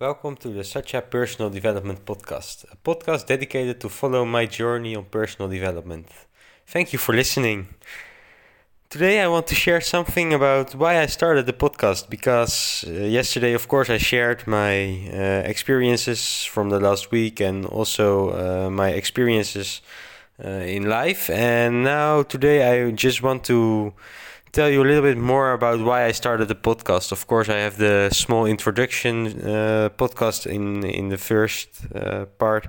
Welcome to the Satya Personal Development Podcast, a podcast dedicated to follow my journey on personal development. Thank you for listening. Today, I want to share something about why I started the podcast because uh, yesterday, of course, I shared my uh, experiences from the last week and also uh, my experiences uh, in life. And now, today, I just want to tell you a little bit more about why I started the podcast. Of course, I have the small introduction uh, podcast in in the first uh, part,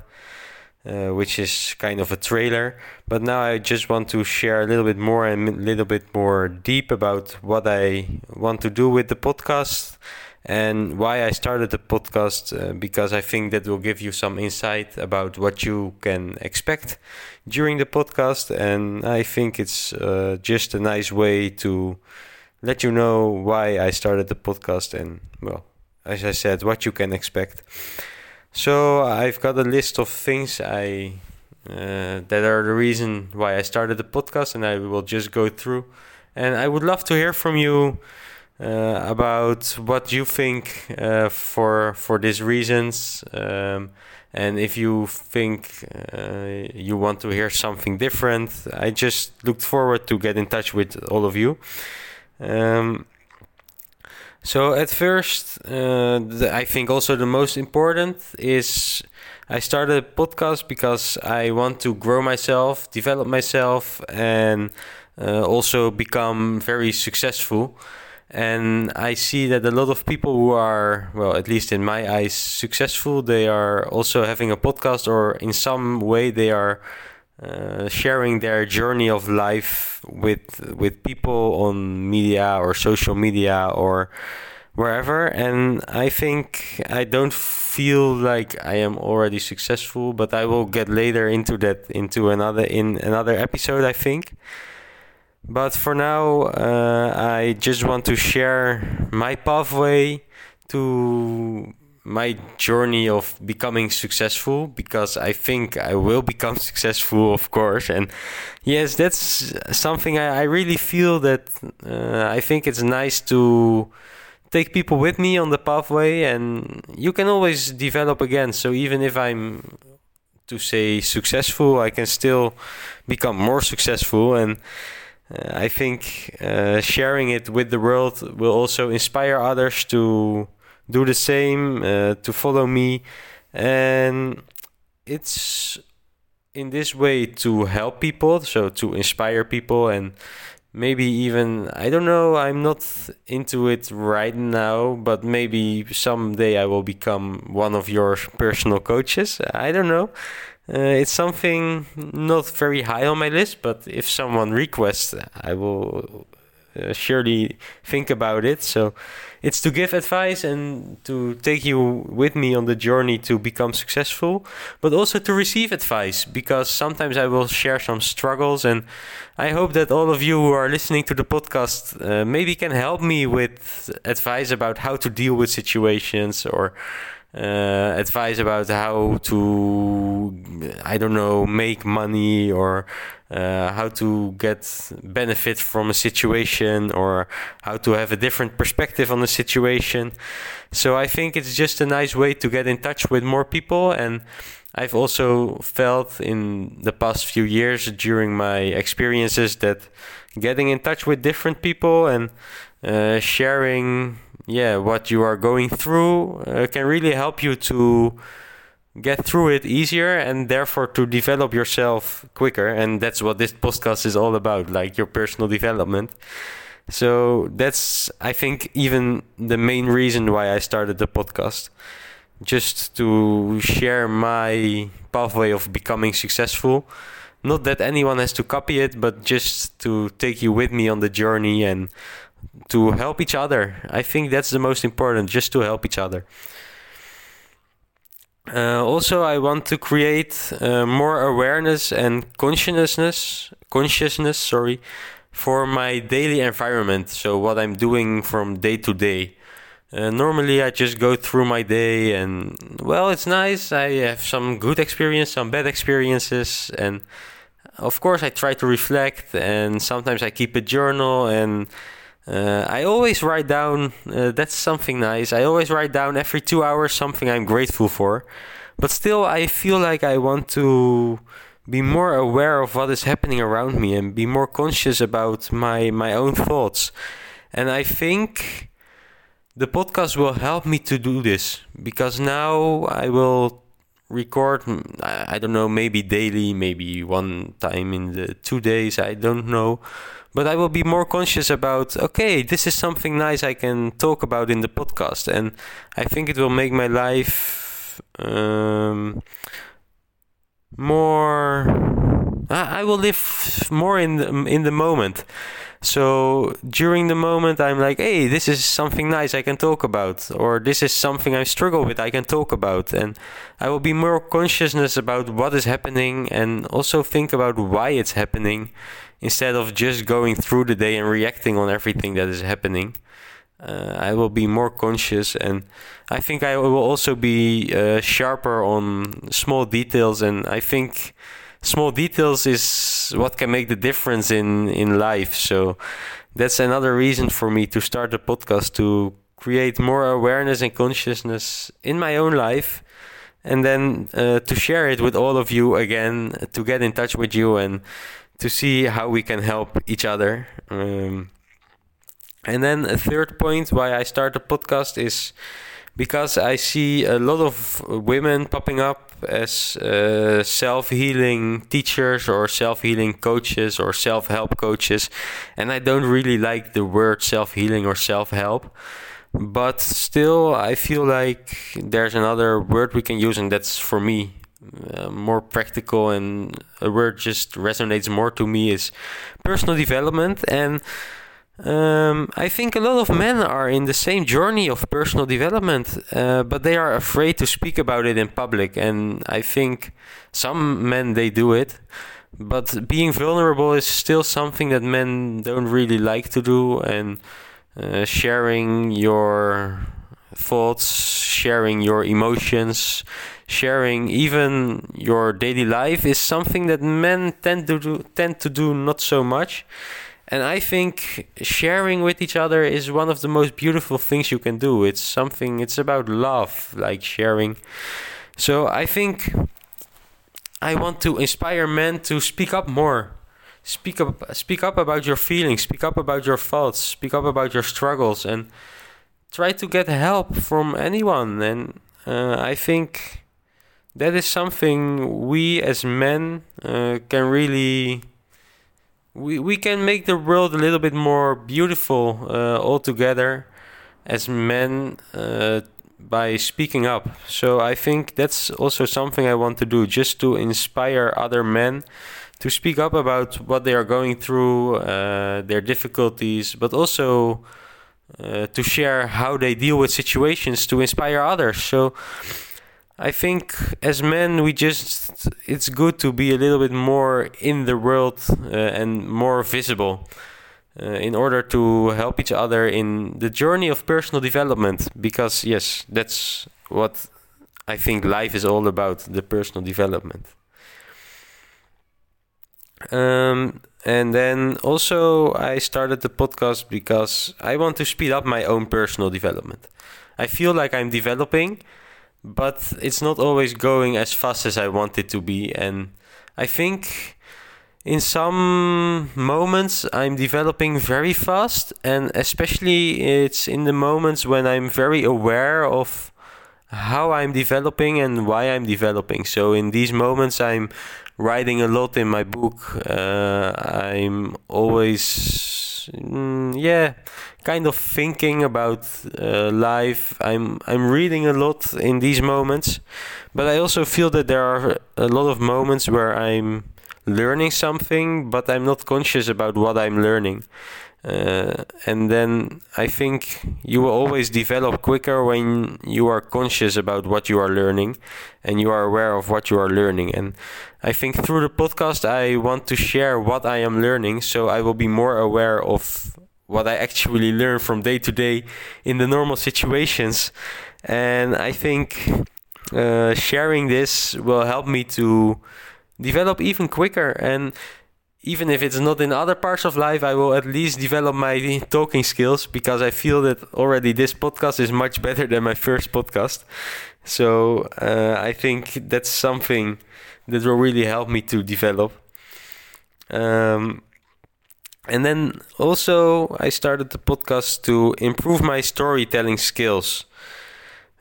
uh, which is kind of a trailer. But now I just want to share a little bit more and a little bit more deep about what I want to do with the podcast and why I started the podcast uh, because I think that will give you some insight about what you can expect during the podcast, and I think it's uh, just a nice way to let you know why I started the podcast and well, as I said, what you can expect. So I've got a list of things I uh, that are the reason why I started the podcast, and I will just go through. And I would love to hear from you uh, about what you think uh, for for these reasons, um, and if you think uh, you want to hear something different. I just looked forward to get in touch with all of you. Um, so at first, uh, the, I think also the most important is I started a podcast because I want to grow myself, develop myself, and uh, also become very successful and I see that a lot of people who are, well, at least in my eyes, successful, they are also having a podcast or in some way they are uh, sharing their journey of life with with people on media or social media or wherever. And I think I don't feel like I am already successful, but I will get later into that into another in another episode. I think. But for now, uh, I just want to share my pathway to my journey of becoming successful because I think I will become successful, of course. And yes, that's something I, I really feel that uh, I think it's nice to take people with me on the pathway, and you can always develop again. So even if I'm to say successful, I can still become more successful and I think uh, sharing it with the world will also inspire others to do the same, uh, to follow me, and it's in this way to help people, so to inspire people and maybe even I don't know I'm not into it right now but maybe someday I will become one of your personal coaches. I don't know uh, it's something not very high on my list, but if someone requests, I will uh, surely think about it. So it's to give advice and to take you with me on the journey to become successful, but also to receive advice because sometimes I will share some struggles. And I hope that all of you who are listening to the podcast uh, maybe can help me with advice about how to deal with situations or uh, advice about how to I don't know make money or uh, how to get benefit from a situation or how to have a different perspective on the situation. So I think it's just a nice way to get in touch with more people and I've also felt in the past few years during my experiences that getting in touch with different people and uh, sharing yeah what you are going through uh, can really help you to get through it easier and therefore to develop yourself quicker. And that's what this podcast is all about like your personal development. So that's i think even the main reason why i started the podcast. Just to share my pathway of becoming successful. Not that anyone has to copy it but just to take you with me on the journey and to help each other. I think that's the most important, just to help each other. Uh, also, I want to create uh, more awareness and consciousness, consciousness, sorry, for my daily environment. So what I'm doing from day to day. Uh, normally, I just go through my day, and well, it's nice. I have some good experience, some bad experiences, and of course, I try to reflect. And sometimes I keep a journal and Uh, I always write down, uh, that's something nice. I always write down every two hours something I'm grateful for. But still, I feel like I want to be more aware of what is happening around me and be more conscious about my, my own thoughts. And I think the podcast will help me to do this because now I will record I don't know maybe daily maybe one time in the two days I don't know but I will be more conscious about okay this is something nice I can talk about in the podcast. And I think it will make my life um, more I will live more in the in the moment. So during the moment, I'm like, hey, this is something nice I can talk about, or this is something I struggle with I can talk about, and I will be more consciousness about what is happening and also think about why it's happening instead of just going through the day and reacting on everything that is happening. Uh, I will be more conscious, and I think I will also be uh, sharper on small details, and I think small details is what can make the difference in in life. So that's another reason for me to start a podcast to create more awareness and consciousness in my own life and then uh, to share it with all of you again to get in touch with you and to see how we can help each other um, and then a third point why i start a podcast is because I see a lot of women popping up as uh, self healing teachers or self healing coaches or self help coaches, and I don't really like the word self healing or self help. But still, I feel like there's another word we can use, and that's for me uh, more practical and a word just resonates more to me is personal development and um, I think a lot of men are in the same journey of personal development, uh, but they are afraid to speak about it in public. And I think some men they do it, but being vulnerable is still something that men don't really like to do. And uh, sharing your thoughts, sharing your emotions, sharing even your daily life is something that men tend to do, tend to do not so much. And I think sharing with each other is one of the most beautiful things you can do. It's something, it's about love, like sharing. So I think I want to inspire men to speak up more. Speak up, speak up about your feelings, speak up about your thoughts, speak up about your struggles, and try to get help from anyone. And uh, I think that is something we as men uh, can really we we can make the world a little bit more beautiful uh, altogether as men uh, by speaking up. So I think that's also something I want to do, just to inspire other men to speak up about what they are going through, uh, their difficulties, but also uh, to share how they deal with situations to inspire others. So I think as men, we just it's good to be a little bit more in the world uh, and more visible uh, in order to help each other in the journey of personal development. Because yes, that's what I think life is all about: the personal development. Um, and then also I started the podcast because I want to speed up my own personal development. I feel like I'm developing but it's not always going as fast as I want it to be. And I think in some moments I'm developing very fast, and especially it's in the moments when I'm very aware of how I'm developing and why I'm developing. So in these moments, I'm writing a lot in my book. Uh, I'm always, mm, yeah, kind of thinking about uh, life. I'm I'm reading a lot in these moments, but I also feel that there are a lot of moments where I'm learning something, but I'm not conscious about what I'm learning. Uh, and then I think you will always develop quicker when you are conscious about what you are learning and you are aware of what you are learning. And I think through the podcast, I want to share what I am learning so I will be more aware of what I actually learn from day to day in the normal situations. And I think uh, sharing this will help me to develop even quicker. And even if it's not in other parts of life, I will at least develop my talking skills because I feel that already this podcast is much better than my first podcast. So uh, I think that's something that will really help me to develop. Um, and then also, I started the podcast to improve my storytelling skills.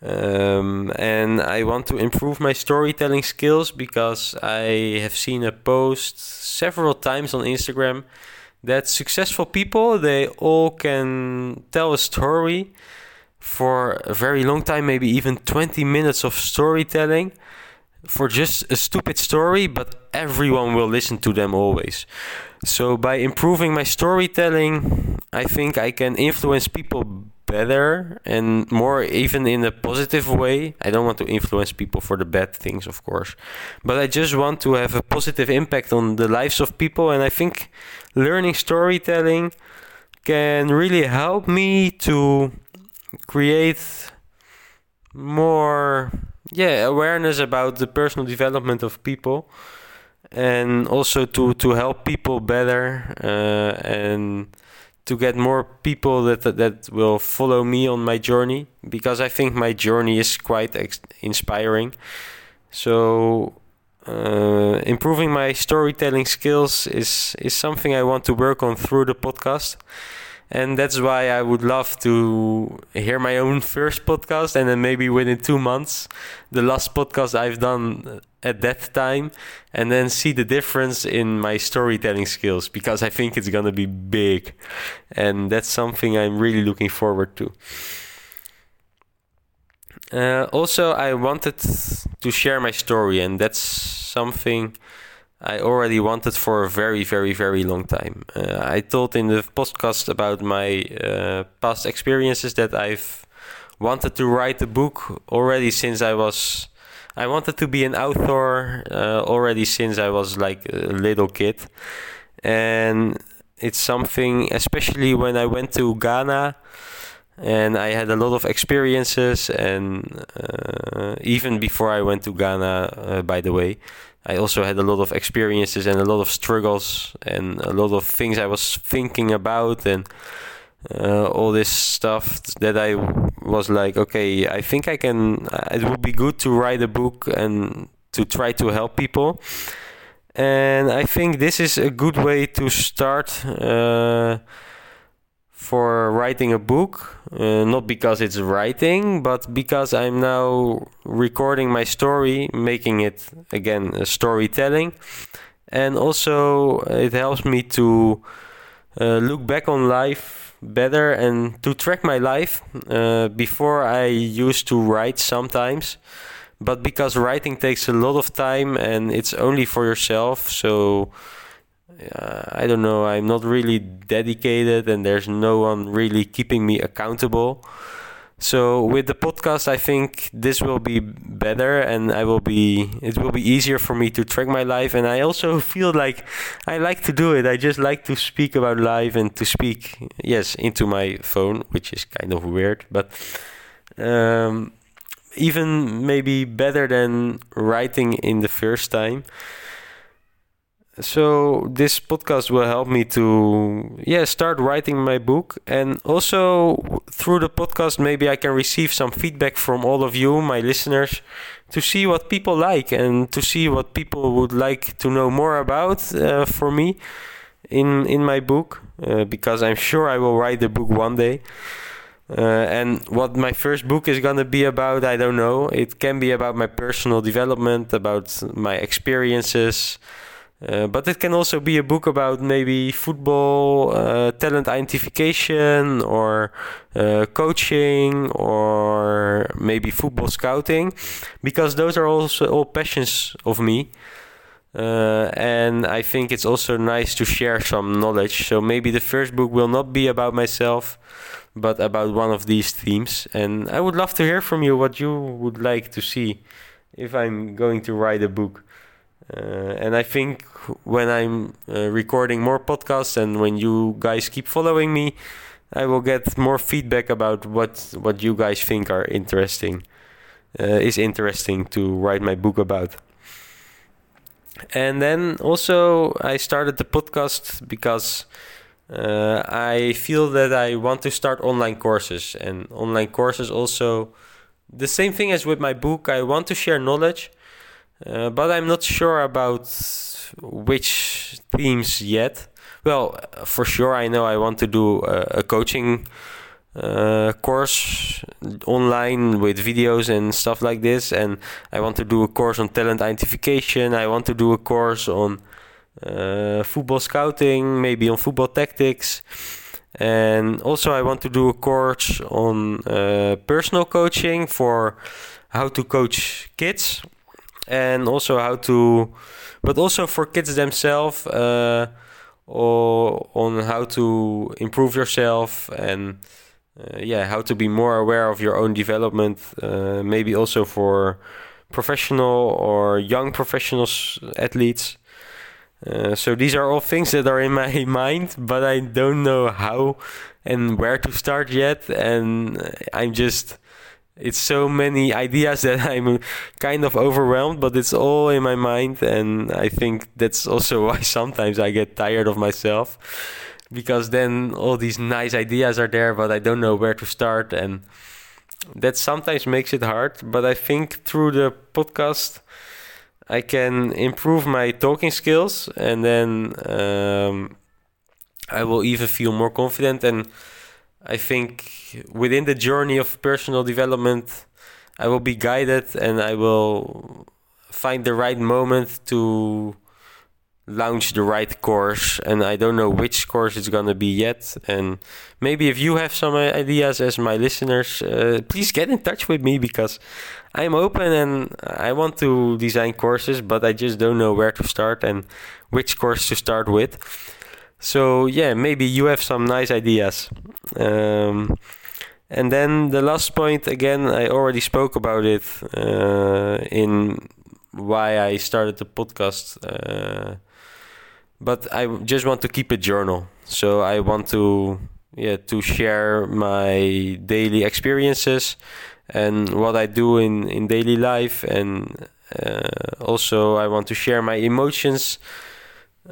Um, and I want to improve my storytelling skills because I have seen a post several times on Instagram that successful people they all can tell a story for a very long time, maybe even 20 minutes of storytelling for just a stupid story, but everyone will listen to them always. So by improving my storytelling, I think I can influence people better and more even in a positive way. I don't want to influence people for the bad things, of course, but I just want to have a positive impact on the lives of people and I think learning storytelling can really help me to create more yeah awareness about the personal development of people and also to to help people better uh, and to get more people that, that, that will follow me on my journey because I think my journey is quite ex- inspiring. So uh, improving my storytelling skills is is something I want to work on through the podcast and that's why I would love to hear my own first podcast, and then maybe within two months, the last podcast I've done at that time, and then see the difference in my storytelling skills because I think it's gonna be big, and that's something I'm really looking forward to. Uh, also, I wanted to share my story, and that's something I already wanted for a very, very, very long time. Uh, I told in the podcast about my uh, past experiences that I've wanted to write a book already since I was. I wanted to be an author uh, already since I was like a little kid, and it's something, especially when I went to Ghana and I had a lot of experiences. And uh, even before I went to Ghana, uh, by the way, I also had a lot of experiences and a lot of struggles and a lot of things I was thinking about and uh, all this stuff that I was like, okay, I think I can. Uh, it would be good to write a book and to try to help people. And I think this is a good way to start. Uh, writing a book, uh, not because it's writing, but because I'm now recording my story, making it again a storytelling, and also it helps me to uh, look back on life better and to track my life. Uh, before I used to write sometimes, but because writing takes a lot of time and it's only for yourself, so uh, I don't know, I'm not really dedicated and there's no one really keeping me accountable. So with the podcast, I think this will be better, and I will be. It will be easier for me to track my life, and I also feel like I like to do it. I just like to speak about life and to speak, yes, into my phone, which is kind of weird, but um, even maybe better than writing in the first time so this podcast will help me to yeah start writing my book. And also through the podcast maybe i can receive some feedback from all of you my listeners to see what people like and to see what people would like to know more about uh, for me in in my book uh, because i'm sure i will write the book one day. Uh, and what my first book is going to be about i don't know. It can be about my personal development about my experiences uh, but it can also be a book about maybe football, uh, talent identification, or uh, coaching, or maybe football scouting, because those are also all passions of me. Uh, and I think it's also nice to share some knowledge. So maybe the first book will not be about myself, but about one of these themes. And I would love to hear from you what you would like to see if I'm going to write a book. Uh, and I think when I'm uh, recording more podcasts and when you guys keep following me, I will get more feedback about what what you guys think are interesting, uh, is interesting to write my book about. And then also I started the podcast because uh, I feel that I want to start online courses and online courses also the same thing as with my book. I want to share knowledge, uh, but I'm not sure about which themes yet. Well, for sure, I know I want to do a, a coaching uh, course online with videos and stuff like this, and I want to do a course on talent identification. I want to do a course on uh, football scouting, maybe on football tactics. And also, I want to do a course on uh, personal coaching for how to coach kids, and also how to, but also for kids themselves, uh, or on how to improve yourself and uh, yeah, how to be more aware of your own development. Uh, maybe also for professional or young professionals athletes. Uh, so these are all things that are in my mind, but I don't know how and where to start yet. And I'm just, it's so many ideas that I'm kind of overwhelmed, but it's all in my mind. And I think that's also why sometimes I get tired of myself because then all these nice ideas are there, but I don't know where to start. And that sometimes makes it hard. But I think through the podcast, I can improve my talking skills, and then um, I will even feel more confident. And I think within the journey of personal development, I will be guided, and I will find the right moment to launch the right course. And I don't know which course it's gonna be yet. And maybe if you have some ideas as my listeners, uh, please get in touch with me because I'm open and I want to design courses, but I just don't know where to start and which course to start with. So yeah, maybe you have some nice ideas. Um, and then the last point again, I already spoke about it uh, in why I started the podcast. Uh, but I just want to keep a journal. So I want to yeah to share my daily experiences and what I do in, in daily life. And uh, also, I want to share my emotions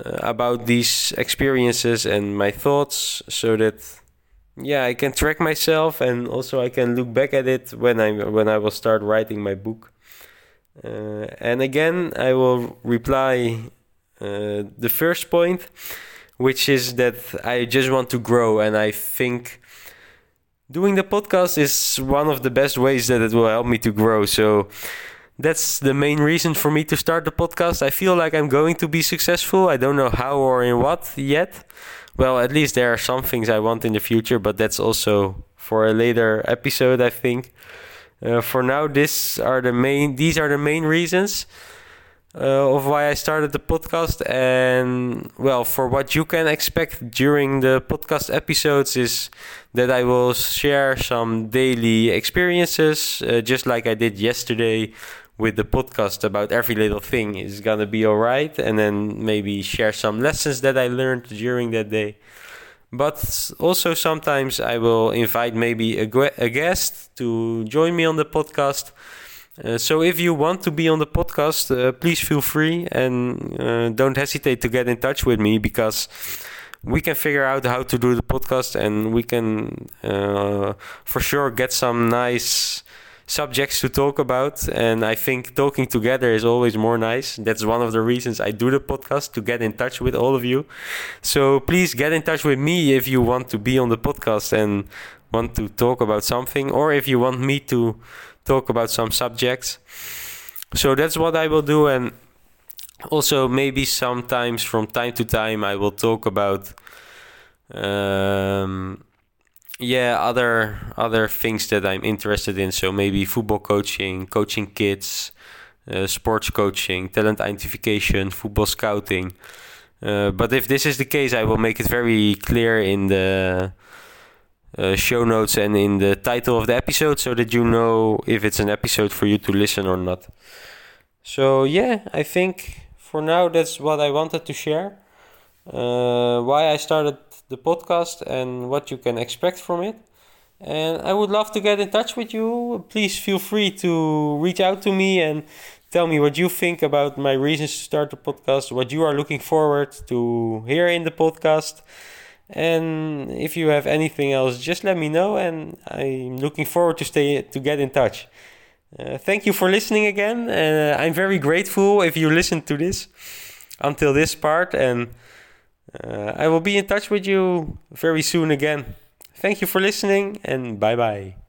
about these experiences and my thoughts so that yeah I can track myself and also I can look back at it when I when I will start writing my book. Uh, and again, I will reply uh, the first point, which is that I just want to grow, and I think doing the podcast is one of the best ways that it will help me to grow. So that's the main reason for me to start the podcast. I feel like I'm going to be successful. I don't know how or in what yet. Well, at least there are some things I want in the future, but that's also for a later episode, I think. Uh, for now, this are the main. These are the main reasons uh, of why I started the podcast. And well, for what you can expect during the podcast episodes is that I will share some daily experiences, uh, just like I did yesterday with the podcast about every little thing is gonna be alright, and then maybe share some lessons that I learned during that day. But also sometimes I will invite maybe a, a guest to join me on the podcast uh, so if you want to be on the podcast, uh, please feel free and uh, don't hesitate to get in touch with me because we can figure out how to do the podcast and we can uh, for sure get some nice subjects to talk about. And I think talking together is always more nice. That's one of the reasons I do the podcast to get in touch with all of you. So please get in touch with me if you want to be on the podcast and want to talk about something, or if you want me to talk about some subjects. So that's what I will do, and also maybe sometimes from time to time I will talk about um, yeah other other things that I'm interested in. So maybe football coaching, coaching kids, uh, sports coaching, talent identification, football scouting. Uh, but if this is the case, I will make it very clear in the uh, show notes and in the title of the episode so that you know if it's an episode for you to listen or not. So, yeah, I think for now that's what I wanted to share. Uh, why I started the podcast and what you can expect from it. And I would love to get in touch with you. Please feel free to reach out to me and tell me what you think about my reasons to start the podcast, what you are looking forward to hear in the podcast. And if you have anything else, just let me know, and I'm looking forward to stay to get in touch. Uh, thank you for listening again. Uh, I'm very grateful if you listened to this until this part, and uh, I will be in touch with you very soon again. Thank you for listening, and bye bye.